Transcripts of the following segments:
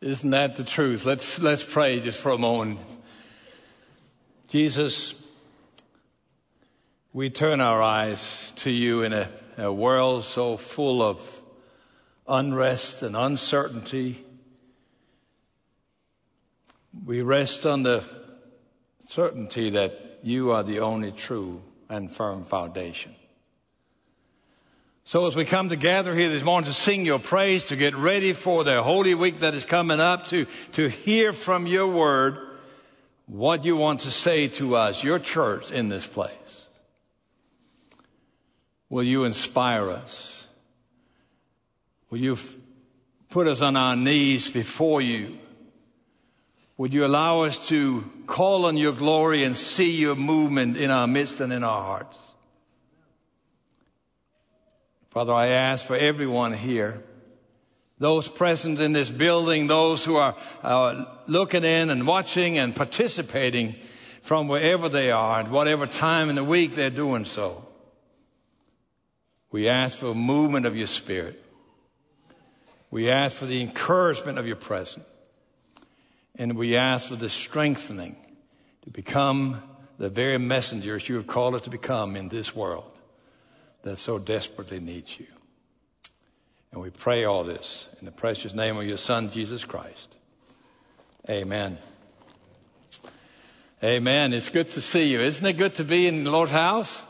Isn't that the truth? Let's, let's pray just for a moment. Jesus, we turn our eyes to you in a, a world so full of unrest and uncertainty. We rest on the certainty that you are the only true and firm foundation. So as we come together here this morning to sing your praise, to get ready for the Holy Week that is coming up, to, to hear from your word what you want to say to us, your church in this place. Will you inspire us? Will you f- put us on our knees before you? Would you allow us to call on your glory and see your movement in our midst and in our hearts? Father, I ask for everyone here, those present in this building, those who are uh, looking in and watching and participating from wherever they are at whatever time in the week they're doing so. We ask for a movement of your spirit. We ask for the encouragement of your presence. And we ask for the strengthening to become the very messengers you have called us to become in this world that so desperately needs you. And we pray all this in the precious name of your Son, Jesus Christ. Amen. Amen. It's good to see you. Isn't it good to be in the Lord's house?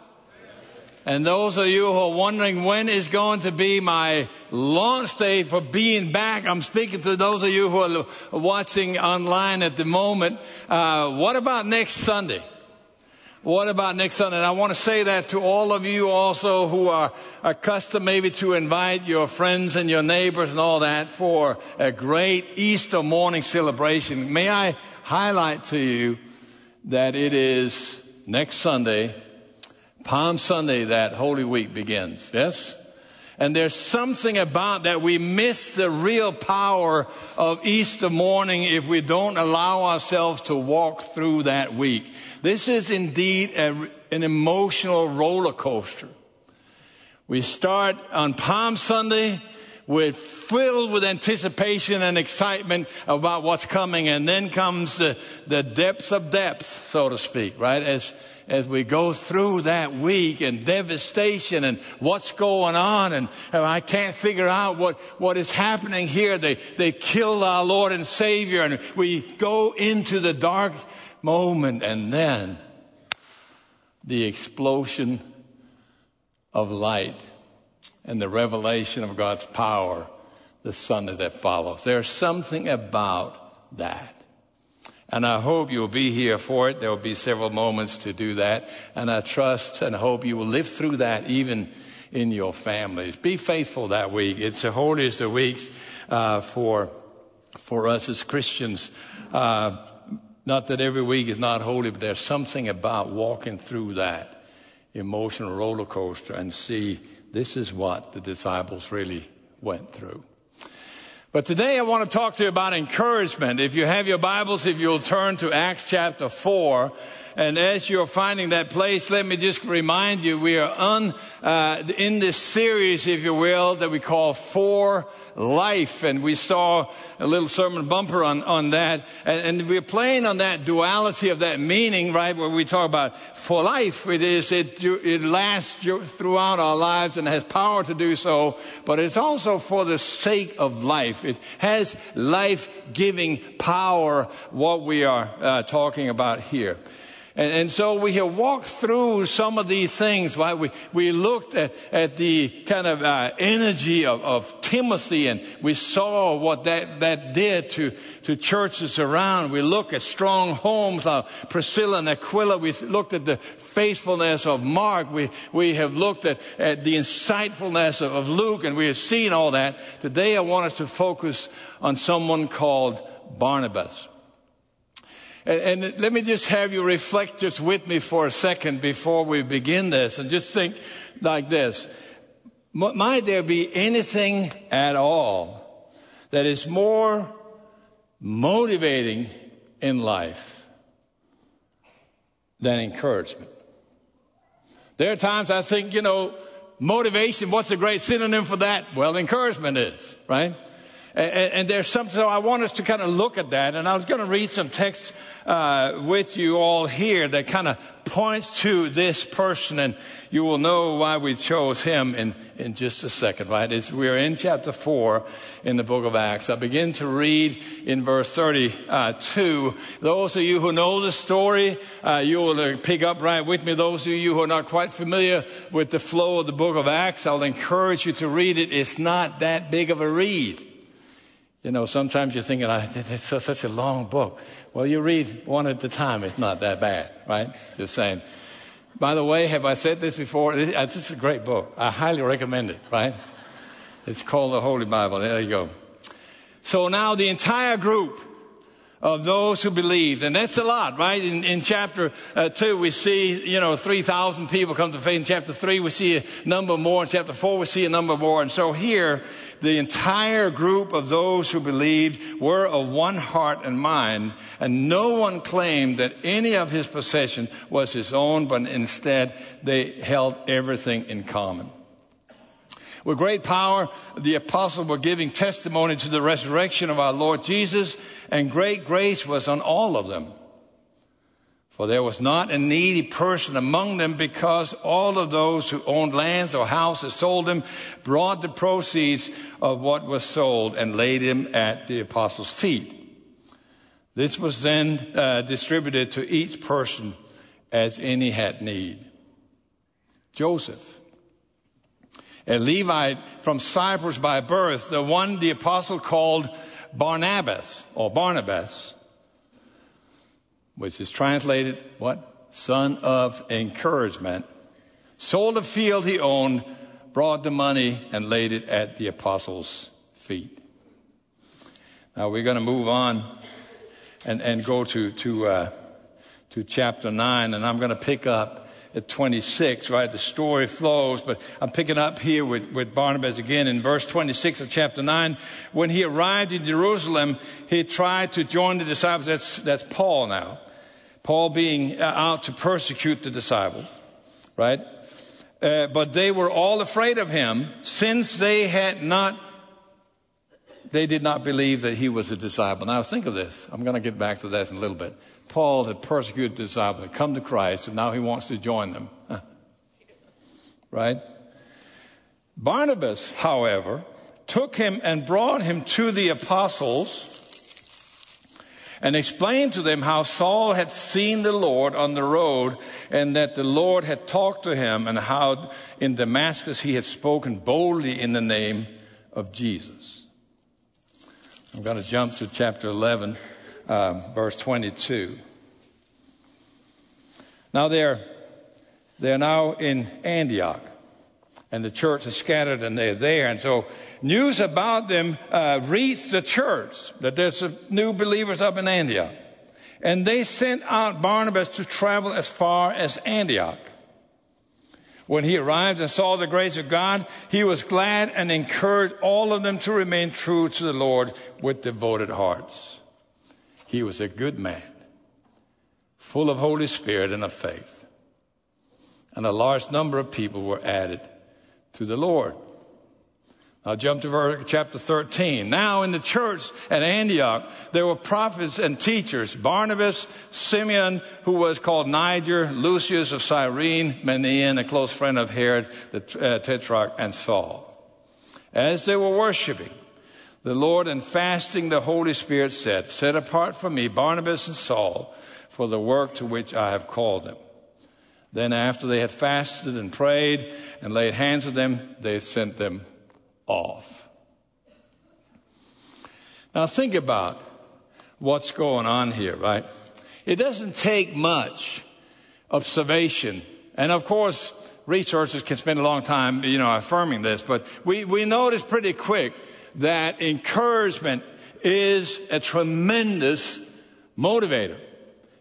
And those of you who are wondering when is going to be my launch day for being back, I'm speaking to those of you who are watching online at the moment. Uh, what about next Sunday? What about next Sunday? And I want to say that to all of you also who are accustomed maybe to invite your friends and your neighbors and all that for a great Easter morning celebration. May I highlight to you that it is next Sunday, Palm Sunday, that Holy Week begins. Yes? And there's something about that we miss the real power of Easter morning if we don't allow ourselves to walk through that week. This is indeed a, an emotional roller coaster. We start on Palm Sunday with filled with anticipation and excitement about what's coming, and then comes the, the depths of depth, so to speak, right? As as we go through that week and devastation and what's going on and, and I can't figure out what, what is happening here. They, they killed our Lord and Savior and we go into the dark moment and then the explosion of light and the revelation of God's power the Sunday that follows. There's something about that. And I hope you'll be here for it. There will be several moments to do that. And I trust and hope you will live through that even in your families. Be faithful that week. It's the holiest of weeks uh, for, for us as Christians. Uh, not that every week is not holy, but there's something about walking through that emotional roller coaster and see this is what the disciples really went through. But today I want to talk to you about encouragement. If you have your Bibles, if you'll turn to Acts chapter 4, and as you're finding that place, let me just remind you, we are on, uh, in this series, if you will, that we call For Life. And we saw a little sermon bumper on, on that. And, and we're playing on that duality of that meaning, right? Where we talk about for life, it is, it, it lasts throughout our lives and has power to do so. But it's also for the sake of life. It has life giving power, what we are uh, talking about here. And, and, so we have walked through some of these things, right? We, we looked at, at the kind of uh, energy of, of Timothy and we saw what that, that did to, to churches around. We look at strong homes of Priscilla and Aquila. We looked at the faithfulness of Mark. We, we have looked at, at the insightfulness of, of Luke and we have seen all that. Today I want us to focus on someone called Barnabas. And, and let me just have you reflect just with me for a second before we begin this and just think like this. Might there be anything at all that is more motivating in life than encouragement? There are times I think, you know, motivation, what's a great synonym for that? Well, encouragement is, right? And, and, there's something, so I want us to kind of look at that. And I was going to read some text uh, with you all here that kind of points to this person, and you will know why we chose him in, in just a second, right? It's, we're in chapter 4 in the book of Acts. I begin to read in verse 32. Those of you who know the story, uh, you will pick up right with me. Those of you who are not quite familiar with the flow of the book of Acts, I'll encourage you to read it. It's not that big of a read. You know, sometimes you're thinking, ah, oh, it's such a long book. Well, you read one at a time. It's not that bad, right? Just saying. By the way, have I said this before? Uh, this is a great book. I highly recommend it, right? It's called the Holy Bible. There you go. So now the entire group of those who believed. And that's a lot, right? In, in chapter uh, 2, we see, you know, 3,000 people come to faith. In chapter 3, we see a number more. In chapter 4, we see a number more. And so here, the entire group of those who believed were of one heart and mind, and no one claimed that any of his possession was his own, but instead they held everything in common. With great power, the apostles were giving testimony to the resurrection of our Lord Jesus, and great grace was on all of them. For there was not a needy person among them because all of those who owned lands or houses sold them, brought the proceeds of what was sold and laid them at the apostles' feet. This was then uh, distributed to each person as any had need. Joseph, a Levite from Cyprus by birth, the one the apostle called Barnabas or Barnabas, which is translated what? Son of encouragement, sold a field he owned, brought the money, and laid it at the apostles' feet. Now we're going to move on and, and go to, to, uh, to chapter 9, and I'm going to pick up at 26, right? The story flows, but I'm picking up here with, with Barnabas again in verse 26 of chapter 9. When he arrived in Jerusalem, he tried to join the disciples. That's, that's Paul now. Paul being uh, out to persecute the disciples, right? Uh, but they were all afraid of him since they had not, they did not believe that he was a disciple. Now think of this. I'm going to get back to that in a little bit. Paul had persecuted the disciples, had come to Christ, and now he wants to join them. right? Barnabas, however, took him and brought him to the apostles and explained to them how Saul had seen the Lord on the road and that the Lord had talked to him and how in Damascus he had spoken boldly in the name of Jesus. I'm going to jump to chapter 11, um, verse 22. Now they're, they're now in Antioch and the church is scattered and they're there. And so news about them uh, reached the church that there's new believers up in Antioch. And they sent out Barnabas to travel as far as Antioch. When he arrived and saw the grace of God, he was glad and encouraged all of them to remain true to the Lord with devoted hearts. He was a good man, full of Holy Spirit and of faith. And a large number of people were added to the Lord. I'll jump to verse, chapter 13. Now in the church at Antioch, there were prophets and teachers, Barnabas, Simeon, who was called Niger, Lucius of Cyrene, Manaen, a close friend of Herod, the uh, tetrarch, and Saul. As they were worshiping, the Lord and fasting, the Holy Spirit said, Set apart for me Barnabas and Saul for the work to which I have called them. Then after they had fasted and prayed and laid hands on them, they sent them off. Now think about what's going on here, right? It doesn't take much observation. And of course, researchers can spend a long time, you know, affirming this, but we, we notice pretty quick that encouragement is a tremendous motivator.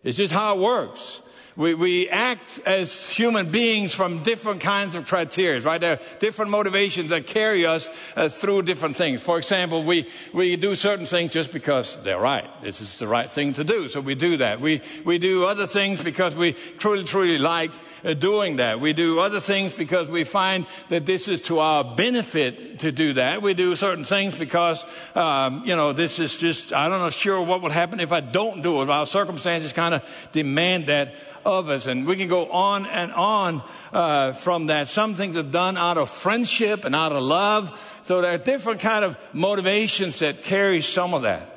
It's just how it works. We, we act as human beings from different kinds of criteria, right? There are different motivations that carry us uh, through different things. For example, we, we do certain things just because they're right. This is the right thing to do, so we do that. We, we do other things because we truly, truly like uh, doing that. We do other things because we find that this is to our benefit to do that. We do certain things because, um, you know, this is just, I don't know sure what would happen if I don't do it. Our circumstances kind of demand that of us. And we can go on and on uh, from that. Some things are done out of friendship and out of love. So there are different kind of motivations that carry some of that.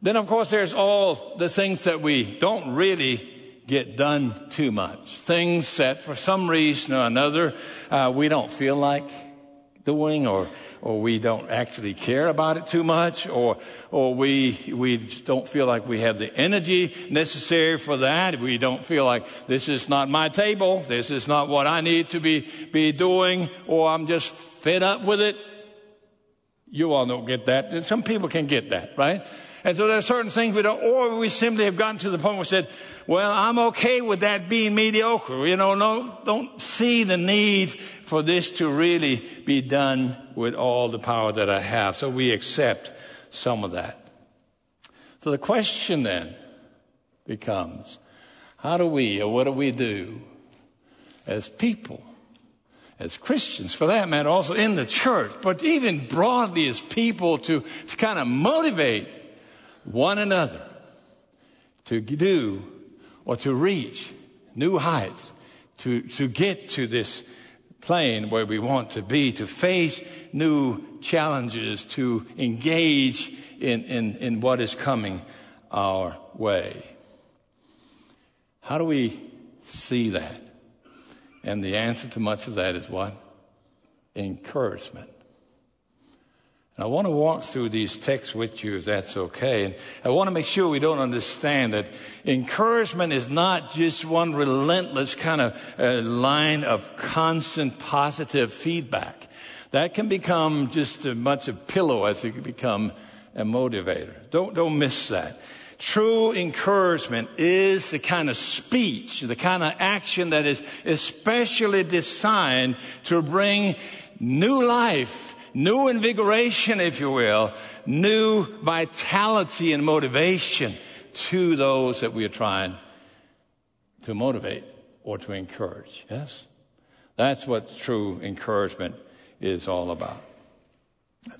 Then, of course, there's all the things that we don't really get done too much. Things that, for some reason or another, uh, we don't feel like doing or or we don't actually care about it too much, or, or we, we don't feel like we have the energy necessary for that. We don't feel like this is not my table, this is not what I need to be, be doing, or I'm just fed up with it. You all don't get that. Some people can get that, right? And so there are certain things we don't, or we simply have gotten to the point where we said, well, I'm okay with that being mediocre. You know, no, don't see the need for this to really be done with all the power that I have. So we accept some of that. So the question then becomes, how do we, or what do we do as people, as Christians, for that matter, also in the church, but even broadly as people to, to kind of motivate one another to do or to reach new heights, to, to get to this plane where we want to be, to face new challenges, to engage in, in, in what is coming our way. How do we see that? And the answer to much of that is what? Encouragement. And I want to walk through these texts with you if that's okay. And I want to make sure we don't understand that encouragement is not just one relentless kind of uh, line of constant positive feedback. That can become just as much a pillow as it can become a motivator. Don't, don't miss that. True encouragement is the kind of speech, the kind of action that is especially designed to bring new life new invigoration, if you will, new vitality and motivation to those that we are trying to motivate or to encourage. Yes? That's what true encouragement is all about.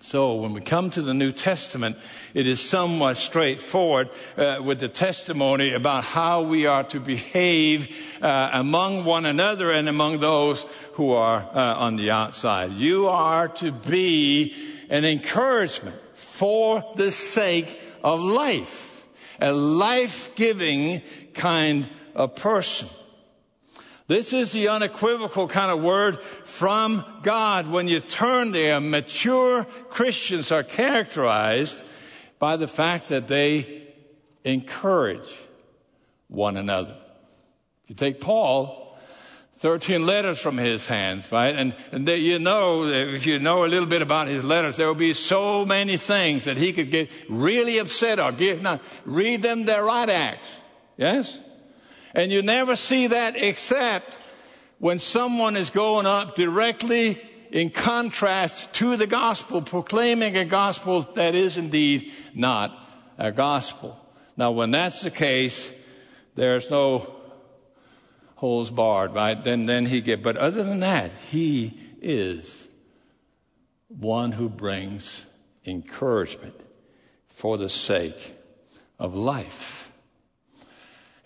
So when we come to the New Testament, it is somewhat straightforward uh, with the testimony about how we are to behave uh, among one another and among those who are uh, on the outside. You are to be an encouragement for the sake of life, a life-giving kind of person. This is the unequivocal kind of word from God. When you turn there, mature Christians are characterized by the fact that they encourage one another. If you take Paul, 13 letters from his hands, right? And, and they, you know, if you know a little bit about his letters, there will be so many things that he could get really upset or get, now, read them their right acts. Yes? And you never see that except when someone is going up directly in contrast to the gospel, proclaiming a gospel that is indeed not a gospel. Now, when that's the case, there's no holes barred, right? Then, then he get, but other than that, he is one who brings encouragement for the sake of life.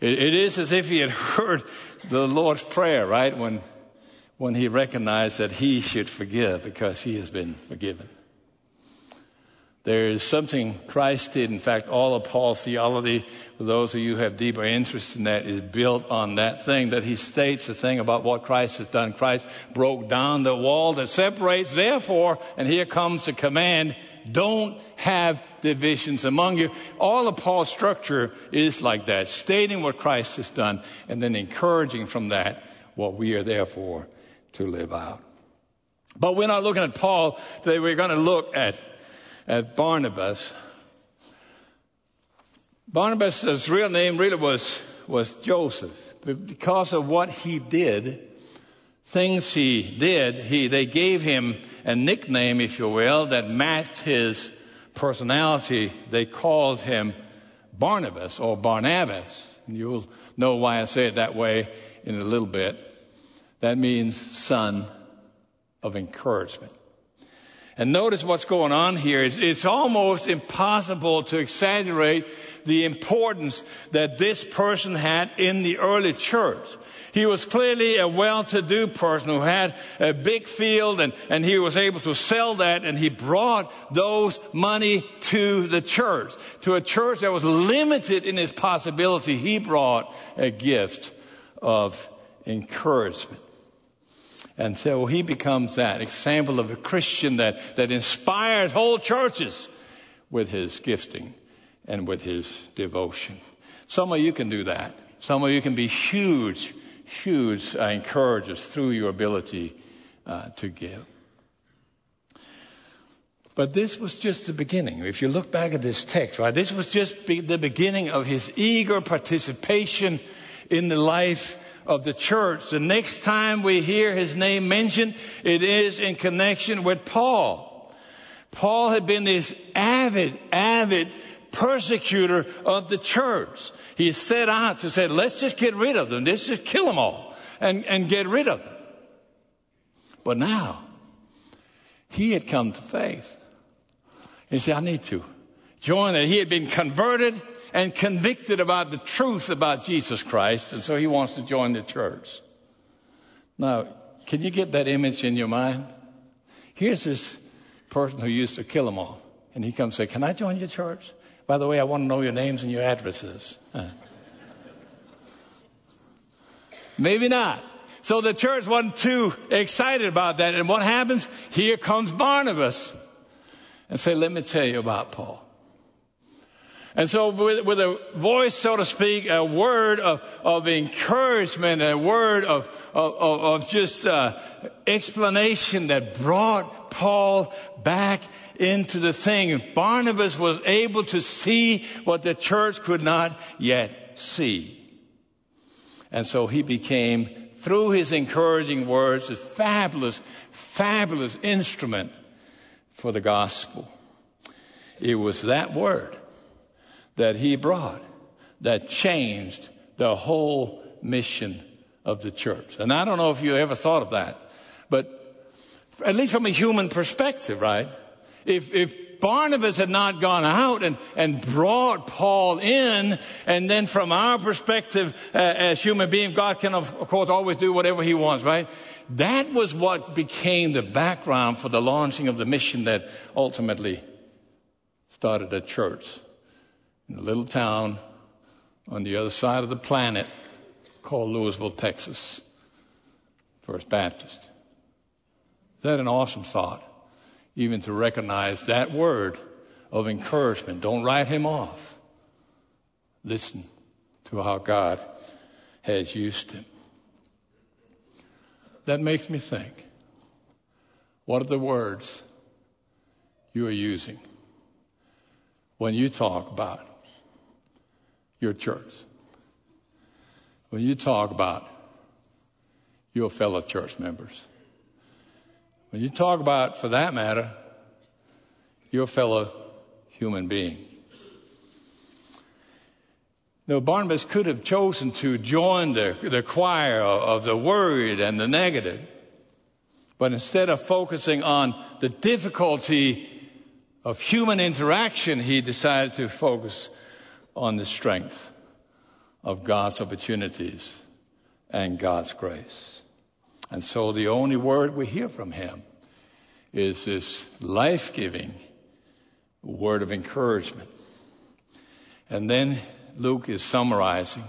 It, it is as if he had heard the Lord's Prayer, right? When, when he recognized that he should forgive because he has been forgiven. There is something Christ did. In fact, all of Paul's theology, for those of you who have deeper interest in that, is built on that thing that he states the thing about what Christ has done. Christ broke down the wall that separates. Therefore, and here comes the command, don't have divisions among you. All of Paul's structure is like that, stating what Christ has done and then encouraging from that what we are therefore to live out. But we're not looking at Paul today. We're going to look at, at Barnabas. Barnabas' real name really was, was Joseph. because of what he did, things he did, he, they gave him a nickname, if you will, that matched his personality. They called him Barnabas or Barnabas. And you'll know why I say it that way in a little bit. That means son of encouragement. And notice what's going on here. It's, it's, almost impossible to exaggerate the importance that this person had in the early church. He was clearly a well-to-do person who had a big field and, and he was able to sell that and he brought those money to the church. To a church that was limited in its possibility, he brought a gift of encouragement. And so he becomes that example of a Christian that, that inspires whole churches with his gifting and with his devotion. Some of you can do that. Some of you can be huge huge uh, encouragers through your ability uh, to give. But this was just the beginning. If you look back at this text, right, this was just be the beginning of his eager participation in the life of the church. The next time we hear his name mentioned, it is in connection with Paul. Paul had been this avid, avid persecutor of the church. He set out to say, let's just get rid of them. Let's just kill them all and, and get rid of them. But now, he had come to faith. He said, I need to join it. He had been converted and convicted about the truth about Jesus Christ, and so he wants to join the church. Now, can you get that image in your mind? Here's this person who used to kill them all, and he comes and say, Can I join your church? By the way, I want to know your names and your addresses. Maybe not. So the church wasn't too excited about that. And what happens? Here comes Barnabas and say, let me tell you about Paul. And so with, with, a voice, so to speak, a word of, of encouragement, a word of, of, of just uh, explanation that brought Paul back into the thing. Barnabas was able to see what the church could not yet see. And so he became, through his encouraging words, a fabulous, fabulous instrument for the gospel. It was that word that he brought that changed the whole mission of the church. And I don't know if you ever thought of that, but at least from a human perspective, right? If, if Barnabas had not gone out and, and brought Paul in, and then from our perspective uh, as human beings, God can, of, of course, always do whatever he wants, right? That was what became the background for the launching of the mission that ultimately started a church in a little town on the other side of the planet called Lewisville, Texas. First Baptist. Is that an awesome thought? Even to recognize that word of encouragement. Don't write him off. Listen to how God has used him. That makes me think what are the words you are using when you talk about your church? When you talk about your fellow church members? When you talk about, for that matter, your fellow human being. Now, Barnabas could have chosen to join the, the choir of the worried and the negative, but instead of focusing on the difficulty of human interaction, he decided to focus on the strength of God's opportunities and God's grace. And so the only word we hear from him is this life giving word of encouragement. And then Luke is summarizing.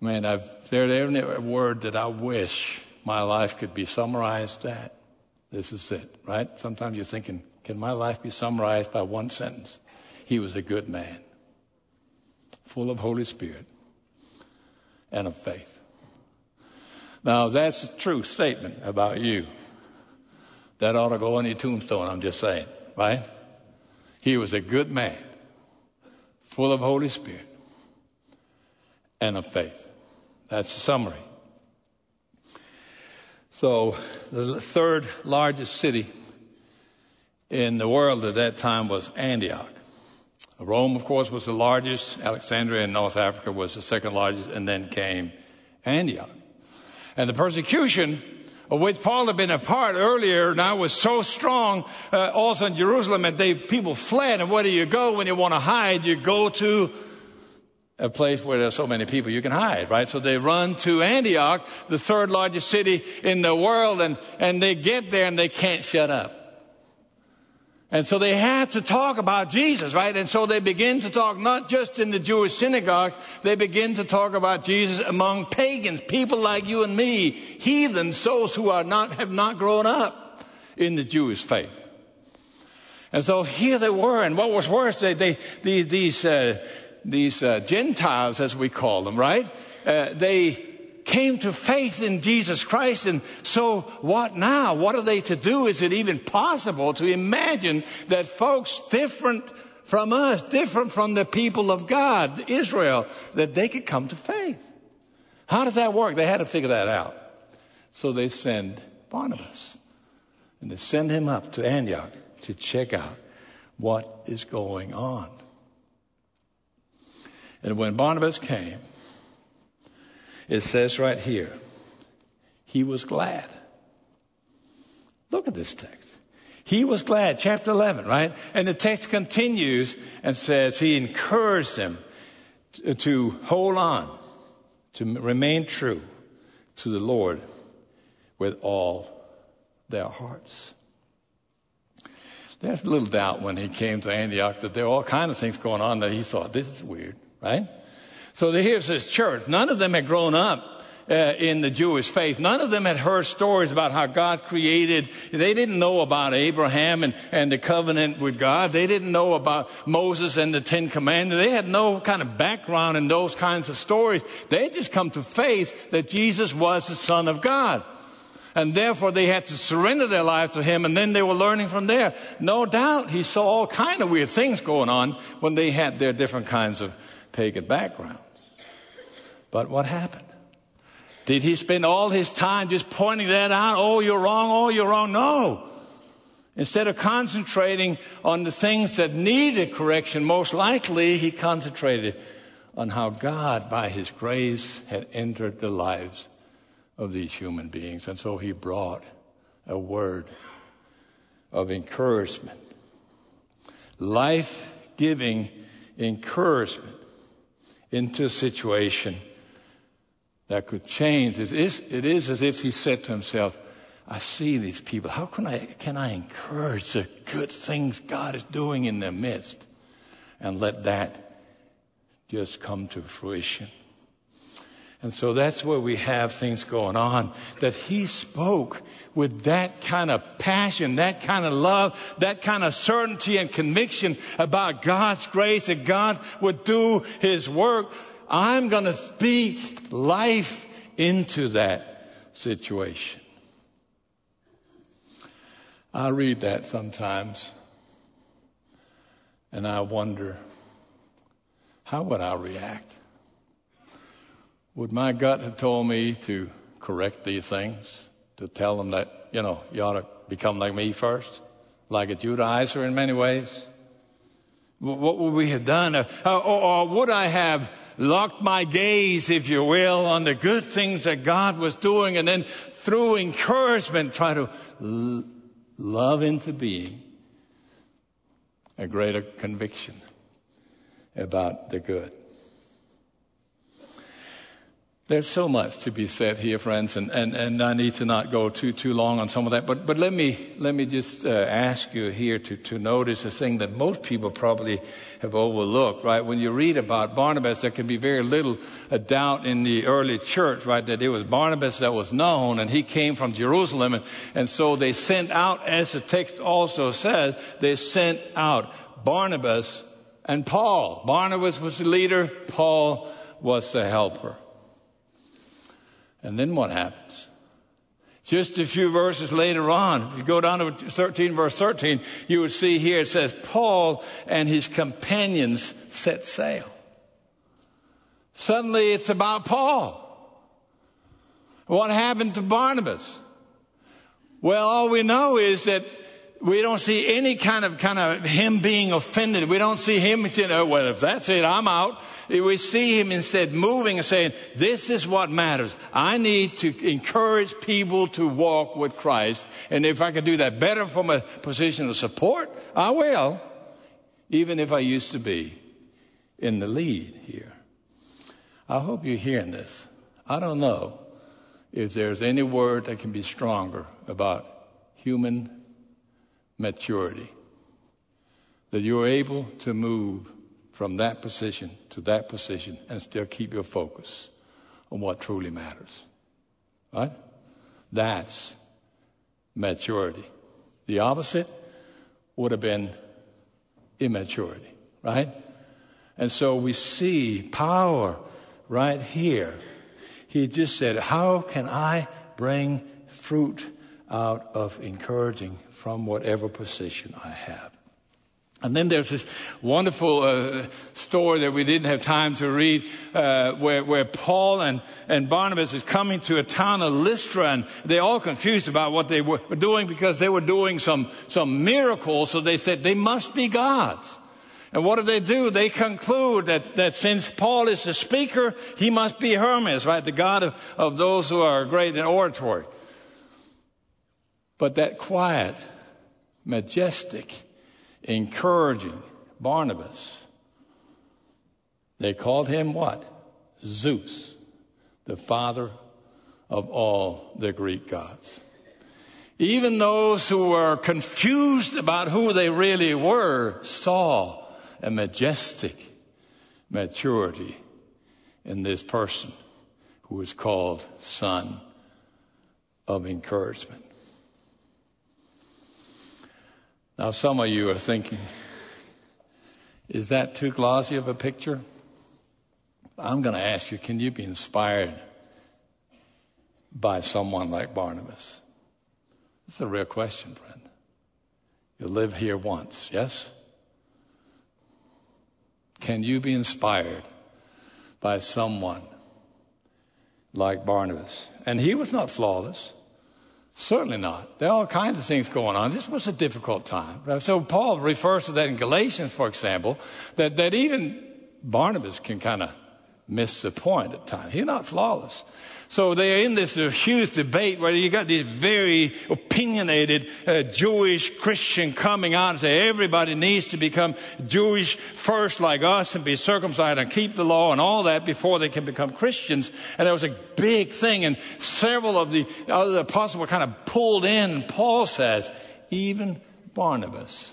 Man, I've, there's a word that I wish my life could be summarized at. This is it, right? Sometimes you're thinking, can my life be summarized by one sentence? He was a good man, full of Holy Spirit and of faith. Now, that's a true statement about you. That ought to go on your tombstone, I'm just saying, right? He was a good man, full of Holy Spirit and of faith. That's the summary. So, the third largest city in the world at that time was Antioch. Rome, of course, was the largest. Alexandria in North Africa was the second largest, and then came Antioch. And the persecution of which Paul had been a part earlier now was so strong uh, also in Jerusalem that they, people fled. And where do you go when you want to hide? You go to a place where there's so many people you can hide, right? So they run to Antioch, the third largest city in the world, and, and they get there and they can't shut up. And so they had to talk about Jesus, right? And so they begin to talk not just in the Jewish synagogues, they begin to talk about Jesus among pagans, people like you and me, heathens, souls who are not, have not grown up in the Jewish faith. And so here they were, and what was worse, they, they, these, uh, these uh, Gentiles, as we call them, right? Uh, they came to faith in Jesus Christ. And so what now? What are they to do? Is it even possible to imagine that folks different from us, different from the people of God, Israel, that they could come to faith? How does that work? They had to figure that out. So they send Barnabas. And they send him up to Antioch to check out what is going on. And when Barnabas came, it says right here, he was glad. Look at this text. He was glad, chapter 11, right? And the text continues and says he encouraged them to, hold on, to remain true to the Lord with all their hearts. There's little doubt when he came to Antioch that there were all kinds of things going on that he thought, this is weird, right? So here's this church. None of them had grown up uh, in the Jewish faith. None of them had heard stories about how God created. They didn't know about Abraham and, and the covenant with God. They didn't know about Moses and the Ten Commandments. They had no kind of background in those kinds of stories. They had just come to faith that Jesus was the Son of God. And therefore they had to surrender their lives to him and then they were learning from there. No doubt he saw all kind of weird things going on when they had their different kinds of pagan backgrounds. But what happened? Did he spend all his time just pointing that out? Oh, you're wrong. Oh, you're wrong. No. Instead of concentrating on the things that needed correction, most likely he concentrated on how God, by his grace, had entered the lives of these human beings. And so he brought a word of encouragement, life giving encouragement into a situation that could change. It is, it is as if he said to himself, I see these people. How can I, can I encourage the good things God is doing in their midst and let that just come to fruition? And so that's where we have things going on. That he spoke with that kind of passion, that kind of love, that kind of certainty and conviction about God's grace that God would do his work I'm going to speak life into that situation. I read that sometimes and I wonder, how would I react? Would my gut have told me to correct these things, to tell them that, you know, you ought to become like me first, like a Judaizer in many ways? What would we have done? Uh, or, or would I have locked my gaze, if you will, on the good things that God was doing, and then through encouragement, try to l- love into being a greater conviction about the good. There's so much to be said here, friends, and, and, and I need to not go too, too long on some of that. But, but let me, let me just uh, ask you here to, to notice a thing that most people probably have overlooked, right? When you read about Barnabas, there can be very little uh, doubt in the early church, right? That it was Barnabas that was known and he came from Jerusalem. And, and so they sent out, as the text also says, they sent out Barnabas and Paul. Barnabas was the leader. Paul was the helper. And then what happens? Just a few verses later on, if you go down to 13, verse 13, you would see here it says, Paul and his companions set sail. Suddenly it's about Paul. What happened to Barnabas? Well, all we know is that we don't see any kind of kind of him being offended. We don't see him saying, "Oh, well, if that's it, I'm out." We see him instead moving and saying, "This is what matters. I need to encourage people to walk with Christ, and if I can do that better from a position of support, I will, even if I used to be in the lead here." I hope you're hearing this. I don't know if there's any word that can be stronger about human maturity. That you're able to move from that position to that position and still keep your focus on what truly matters. Right? That's maturity. The opposite would have been immaturity, right? And so we see power right here. He just said, How can I bring fruit out of encouraging from whatever position I have. And then there's this wonderful uh, story that we didn't have time to read, uh, where, where Paul and, and Barnabas is coming to a town of Lystra, and they're all confused about what they were doing because they were doing some, some miracles, so they said they must be gods. And what do they do? They conclude that, that since Paul is the speaker, he must be Hermes, right? The god of, of those who are great in oratory. But that quiet, majestic, encouraging Barnabas, they called him what? Zeus, the father of all the Greek gods. Even those who were confused about who they really were saw a majestic maturity in this person who was called Son of Encouragement. Now, some of you are thinking, is that too glossy of a picture? I'm going to ask you, can you be inspired by someone like Barnabas? It's a real question, friend. You live here once, yes? Can you be inspired by someone like Barnabas? And he was not flawless. Certainly not. There are all kinds of things going on. This was a difficult time. So Paul refers to that in Galatians, for example, that, that even Barnabas can kind of miss the point at times. He's not flawless. So they're in this huge debate where you got these very opinionated uh, Jewish Christian coming out and say everybody needs to become Jewish first like us and be circumcised and keep the law and all that before they can become Christians. And there was a big thing and several of the other apostles were kind of pulled in. Paul says even Barnabas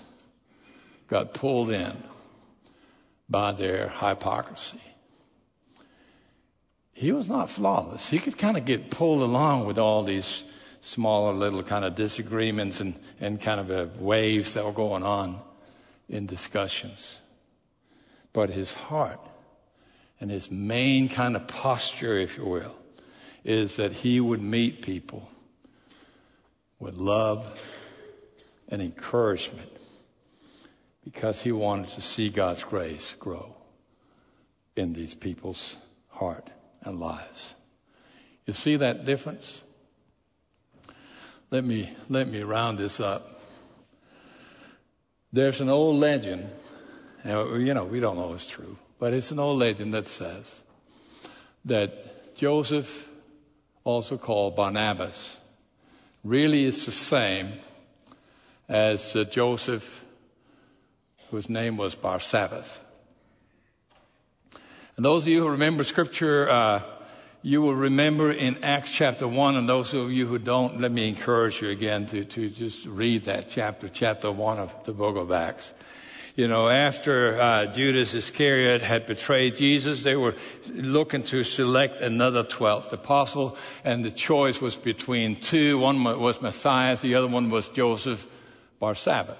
got pulled in by their hypocrisy he was not flawless. He could kind of get pulled along with all these smaller little kind of disagreements and, and kind of waves that were going on in discussions. But his heart and his main kind of posture, if you will, is that he would meet people with love and encouragement because he wanted to see God's grace grow in these people's heart and lives. You see that difference? Let me, let me round this up. There's an old legend, you know, we don't know it's true, but it's an old legend that says that Joseph, also called Barnabas, really is the same as uh, Joseph, whose name was Barsabbas. And those of you who remember scripture, uh, you will remember in Acts chapter 1, and those of you who don't, let me encourage you again to, to just read that chapter, chapter 1 of the book of Acts. You know, after uh, Judas Iscariot had betrayed Jesus, they were looking to select another 12th apostle, and the choice was between two. One was Matthias, the other one was Joseph Barsabbas.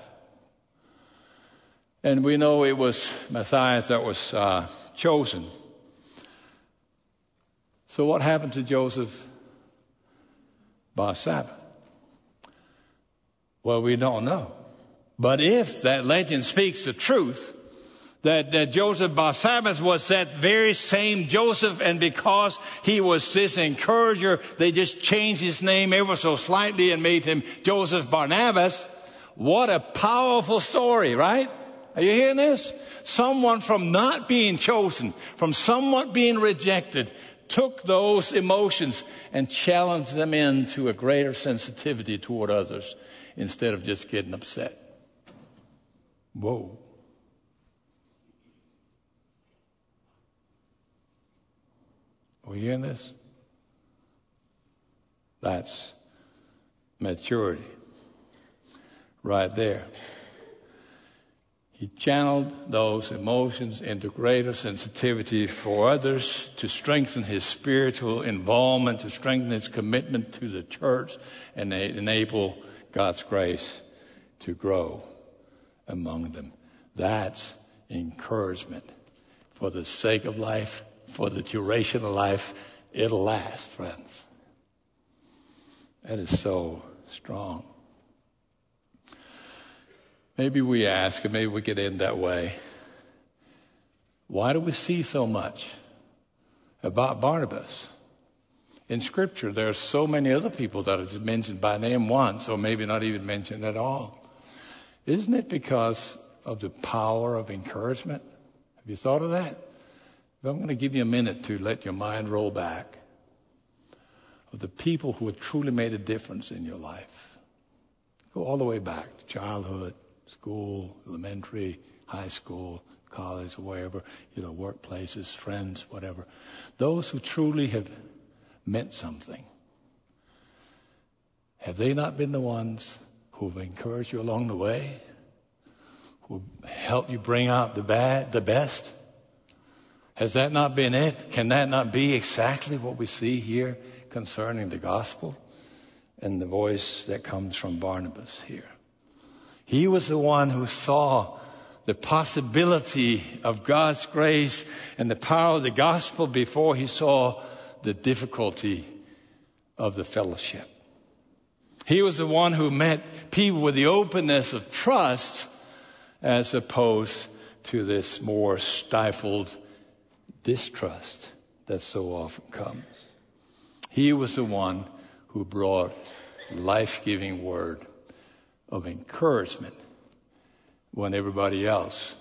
And we know it was Matthias that was uh, chosen. So, what happened to Joseph Barsabbas? Well, we don't know. But if that legend speaks the truth, that, that Joseph Barsabbas was that very same Joseph, and because he was this encourager, they just changed his name ever so slightly and made him Joseph Barnabas. What a powerful story, right? Are you hearing this? Someone from not being chosen, from somewhat being rejected, took those emotions and challenged them into a greater sensitivity toward others instead of just getting upset. Whoa. Are you hearing this? That's maturity right there. He channeled those emotions into greater sensitivity for others to strengthen his spiritual involvement, to strengthen his commitment to the church, and enable God's grace to grow among them. That's encouragement for the sake of life for the duration of life, it'll last, friends. That is so strong. Maybe we ask, and maybe we could end that way. Why do we see so much about Barnabas? In Scripture, there are so many other people that are mentioned by name once, or maybe not even mentioned at all. Isn't it because of the power of encouragement? Have you thought of that? I'm going to give you a minute to let your mind roll back of the people who have truly made a difference in your life. Go all the way back to childhood, school, elementary, high school, college, wherever, you know, workplaces, friends, whatever. Those who truly have meant something. Have they not been the ones who've encouraged you along the way? Who helped you bring out the bad, the best? Has that not been it? Can that not be exactly what we see here concerning the gospel and the voice that comes from Barnabas here? He was the one who saw the possibility of God's grace and the power of the gospel before he saw the difficulty of the fellowship. He was the one who met people with the openness of trust as opposed to this more stifled distrust that so often comes. He was the one who brought life giving word of encouragement when everybody else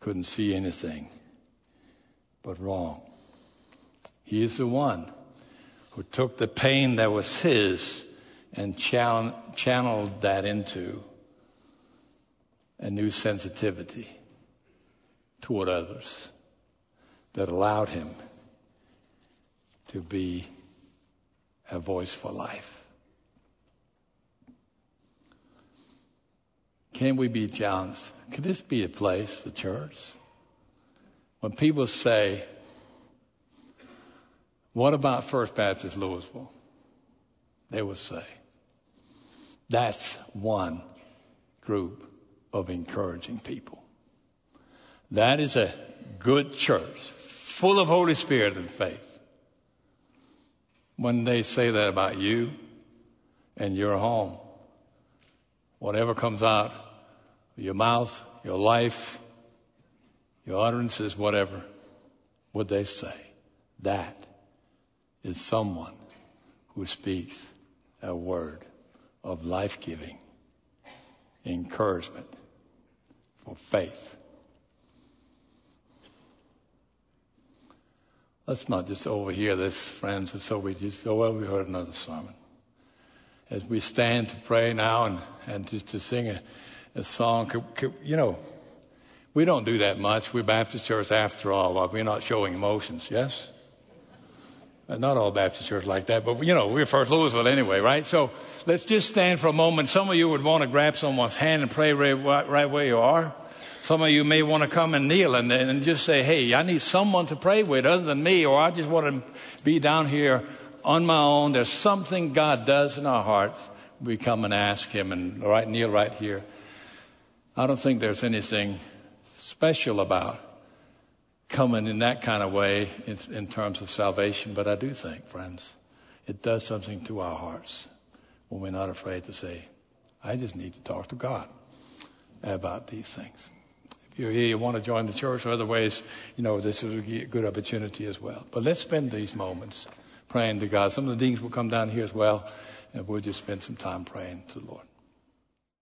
couldn't see anything but wrong. He is the one who took the pain that was his and channeled that into a new sensitivity toward others that allowed him to be a voice for life. Can we be challenged? Could this be a place, the church? When people say, What about First Baptist Louisville? They will say, That's one group of encouraging people. That is a good church full of Holy Spirit and faith. When they say that about you and your home, whatever comes out your mouth, your life, your utterances, whatever, would they say? That is someone who speaks a word of life giving encouragement for faith Let's not just overhear this, friends, and so we just go, well, we heard another sermon. As we stand to pray now and, and just to sing a, a song, could, could, you know, we don't do that much. We're Baptist church after all. We're not showing emotions, yes? Uh, not all Baptist church like that, but you know, we're First Louisville anyway, right? So let's just stand for a moment. Some of you would want to grab someone's hand and pray right, right where you are. Some of you may want to come and kneel and, and just say, hey, I need someone to pray with other than me, or I just want to be down here on my own. There's something God does in our hearts. We come and ask Him and right, kneel right here. I don't think there's anything special about coming in that kind of way in, in terms of salvation, but I do think, friends, it does something to our hearts when we're not afraid to say, I just need to talk to God about these things. If you're here, you want to join the church or other ways, you know, this is a good opportunity as well. But let's spend these moments praying to God. Some of the deans will come down here as well, and we'll just spend some time praying to the Lord.